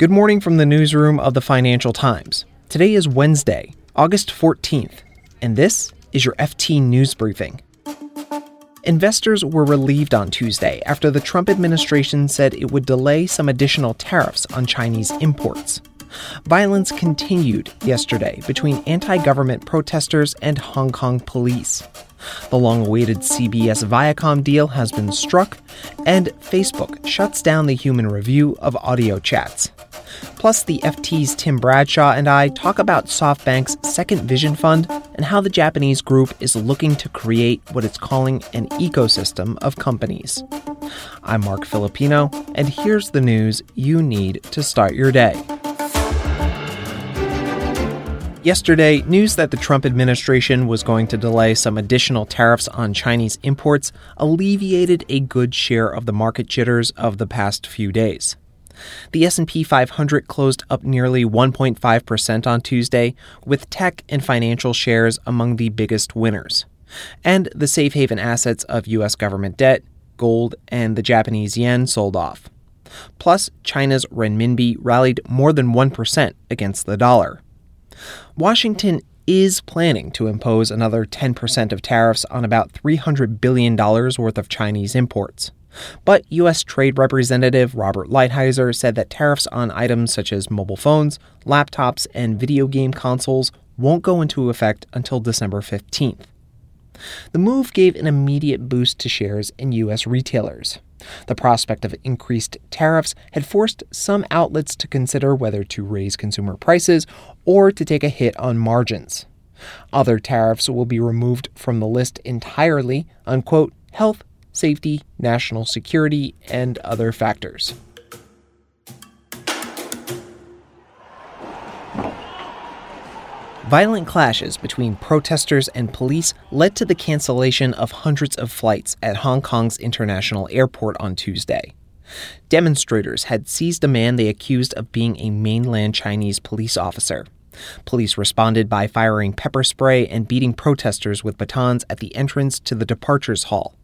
Good morning from the newsroom of the Financial Times. Today is Wednesday, August 14th, and this is your FT News Briefing. Investors were relieved on Tuesday after the Trump administration said it would delay some additional tariffs on Chinese imports. Violence continued yesterday between anti government protesters and Hong Kong police. The long awaited CBS Viacom deal has been struck, and Facebook shuts down the human review of audio chats. Plus, the FT's Tim Bradshaw and I talk about SoftBank's Second Vision Fund and how the Japanese group is looking to create what it's calling an ecosystem of companies. I'm Marc Filippino, and here's the news you need to start your day. Yesterday, news that the Trump administration was going to delay some additional tariffs on Chinese imports alleviated a good share of the market jitters of the past few days. The S&P 500 closed up nearly 1.5% on Tuesday, with tech and financial shares among the biggest winners. And the safe haven assets of US government debt, gold, and the Japanese yen sold off. Plus, China's renminbi rallied more than 1% against the dollar. Washington is planning to impose another 10% of tariffs on about $300 billion worth of Chinese imports. But U.S. Trade Representative Robert Lighthizer said that tariffs on items such as mobile phones, laptops, and video game consoles won't go into effect until December 15th. The move gave an immediate boost to shares in U.S. retailers. The prospect of increased tariffs had forced some outlets to consider whether to raise consumer prices or to take a hit on margins. Other tariffs will be removed from the list entirely on quote, health, safety, national security, and other factors. Violent clashes between protesters and police led to the cancellation of hundreds of flights at Hong Kong's international airport on Tuesday. Demonstrators had seized a man they accused of being a mainland Chinese police officer. Police responded by firing pepper spray and beating protesters with batons at the entrance to the departures hall.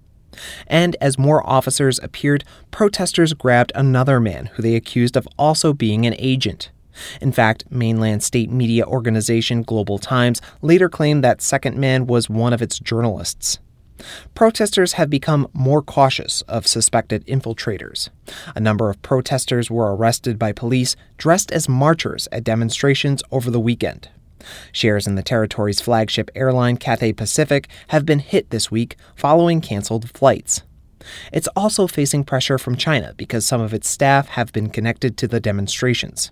And as more officers appeared, protesters grabbed another man who they accused of also being an agent. In fact, mainland state media organization Global Times later claimed that second man was one of its journalists. Protesters have become more cautious of suspected infiltrators. A number of protesters were arrested by police dressed as marchers at demonstrations over the weekend. Shares in the territory's flagship airline, Cathay Pacific, have been hit this week following canceled flights. It's also facing pressure from China because some of its staff have been connected to the demonstrations.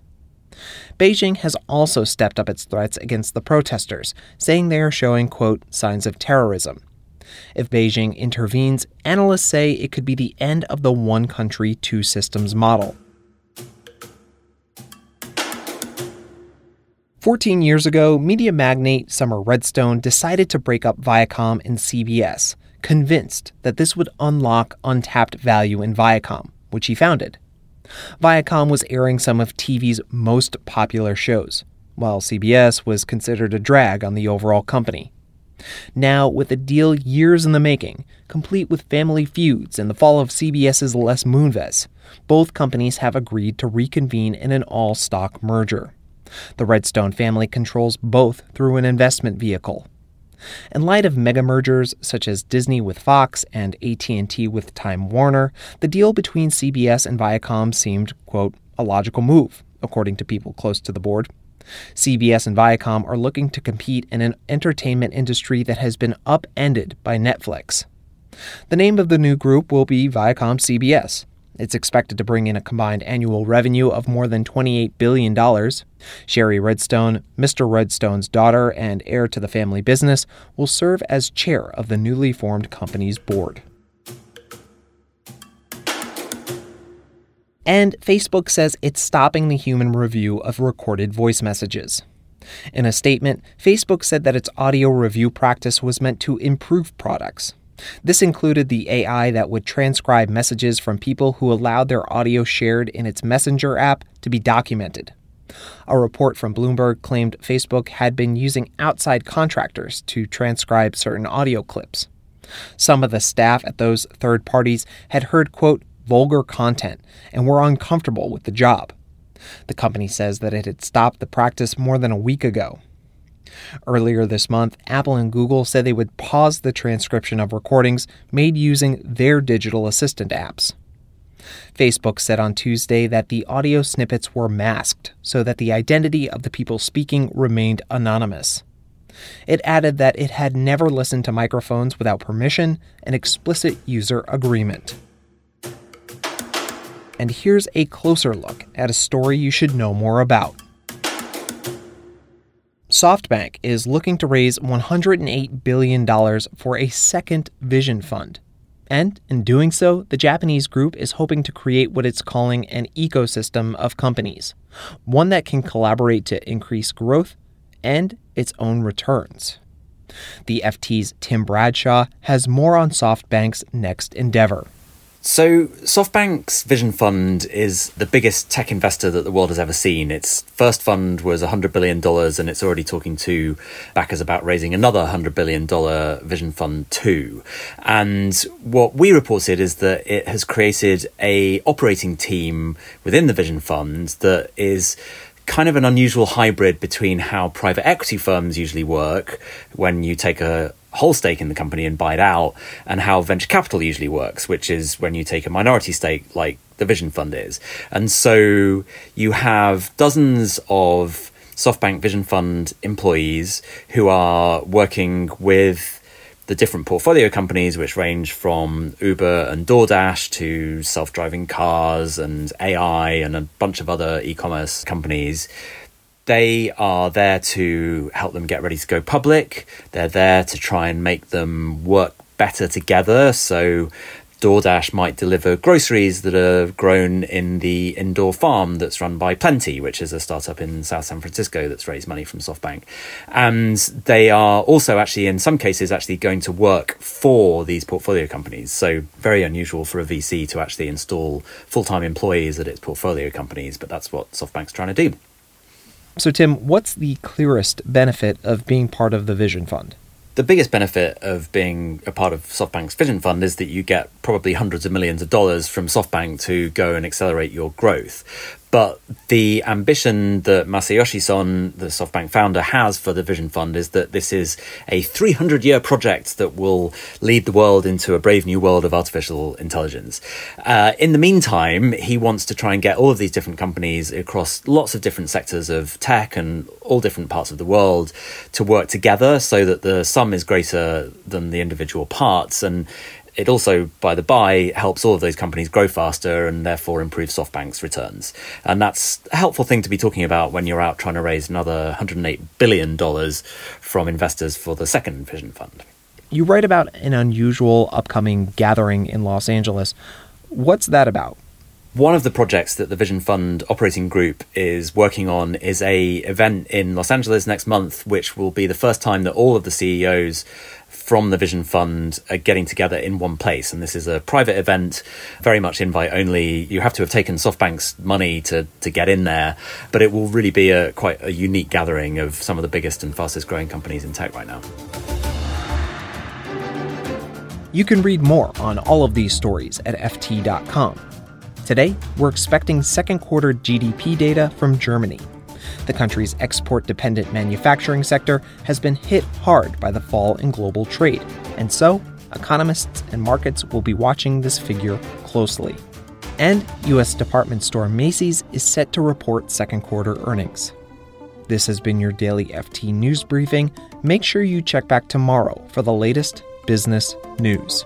Beijing has also stepped up its threats against the protesters, saying they are showing, quote, signs of terrorism. If Beijing intervenes, analysts say it could be the end of the one country, two systems model. 14 years ago, media magnate Sumner Redstone decided to break up Viacom and CBS, convinced that this would unlock untapped value in Viacom, which he founded. Viacom was airing some of TV's most popular shows, while CBS was considered a drag on the overall company. Now, with a deal years in the making, complete with family feuds and the fall of CBS's Les Moonves, both companies have agreed to reconvene in an all stock merger. The Redstone family controls both through an investment vehicle. In light of mega mergers such as Disney with Fox and AT&T with Time Warner, the deal between CBS and Viacom seemed, quote, a logical move, according to people close to the board. CBS and Viacom are looking to compete in an entertainment industry that has been upended by Netflix. The name of the new group will be Viacom CBS, it's expected to bring in a combined annual revenue of more than $28 billion. Shari Redstone, Mr. Redstone's daughter and heir to the family business, will serve as chair of the newly formed company's board. And Facebook says it's stopping the human review of recorded voice messages. In a statement, Facebook said that its audio review practice was meant to improve products, this included the AI that would transcribe messages from people who allowed their audio shared in its Messenger app to be documented. A report from Bloomberg claimed Facebook had been using outside contractors to transcribe certain audio clips. Some of the staff at those third parties had heard, quote, vulgar content and were uncomfortable with the job. The company says that it had stopped the practice more than a week ago. Earlier this month, Apple and Google said they would pause the transcription of recordings made using their digital assistant apps. Facebook said on Tuesday that the audio snippets were masked so that the identity of the people speaking remained anonymous. It added that it had never listened to microphones without permission and explicit user agreement. And here's a closer look at a story you should know more about. SoftBank is looking to raise $108 billion for a second vision fund. And in doing so, the Japanese group is hoping to create what it's calling an ecosystem of companies, one that can collaborate to increase growth and its own returns. The FT's Tim Bradshaw has more on SoftBank's next endeavor. So, SoftBank's Vision Fund is the biggest tech investor that the world has ever seen. Its first fund was $100 billion, and it's already talking to backers about raising another $100 billion Vision Fund 2. And what we reported is that it has created a operating team within the Vision Fund that is kind of an unusual hybrid between how private equity firms usually work when you take a whole stake in the company and buy it out, and how venture capital usually works, which is when you take a minority stake, like the Vision Fund is. And so you have dozens of SoftBank Vision Fund employees who are working with the different portfolio companies, which range from Uber and DoorDash to self driving cars and AI and a bunch of other e commerce companies they are there to help them get ready to go public. They're there to try and make them work better together. So, DoorDash might deliver groceries that are grown in the indoor farm that's run by Plenty, which is a startup in South San Francisco that's raised money from SoftBank. And they are also actually, in some cases, actually going to work for these portfolio companies. So, very unusual for a VC to actually install full time employees at its portfolio companies, but that's what SoftBank's trying to do. So, Tim, what's the clearest benefit of being part of the Vision Fund? The biggest benefit of being a part of SoftBank's Vision Fund is that you get probably hundreds of millions of dollars from SoftBank to go and accelerate your growth. But the ambition that Masayoshi Son, the SoftBank founder, has for the Vision Fund is that this is a 300 year project that will lead the world into a brave new world of artificial intelligence. Uh, in the meantime, he wants to try and get all of these different companies across lots of different sectors of tech and all different parts of the world to work together so that the sum is greater than the individual parts. And it also, by the by, helps all of those companies grow faster and therefore improve SoftBank's returns. And that's a helpful thing to be talking about when you're out trying to raise another $108 billion from investors for the second Vision Fund. You write about an unusual upcoming gathering in Los Angeles. What's that about? One of the projects that the Vision Fund operating group is working on is a event in Los Angeles next month, which will be the first time that all of the CEOs from the Vision Fund are getting together in one place. And this is a private event, very much invite only. You have to have taken SoftBank's money to, to get in there, but it will really be a quite a unique gathering of some of the biggest and fastest growing companies in tech right now. You can read more on all of these stories at FT.com. Today, we're expecting second quarter GDP data from Germany. The country's export dependent manufacturing sector has been hit hard by the fall in global trade, and so economists and markets will be watching this figure closely. And U.S. department store Macy's is set to report second quarter earnings. This has been your daily FT News Briefing. Make sure you check back tomorrow for the latest business news.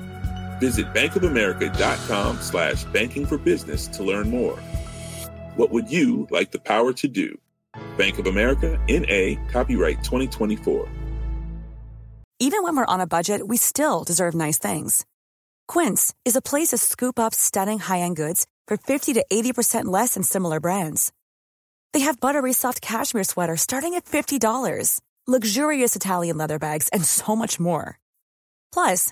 Visit bankofamerica.com slash banking for business to learn more. What would you like the power to do? Bank of America, N.A., copyright 2024. Even when we're on a budget, we still deserve nice things. Quince is a place to scoop up stunning high-end goods for 50 to 80% less than similar brands. They have buttery soft cashmere sweaters starting at $50, luxurious Italian leather bags, and so much more. Plus,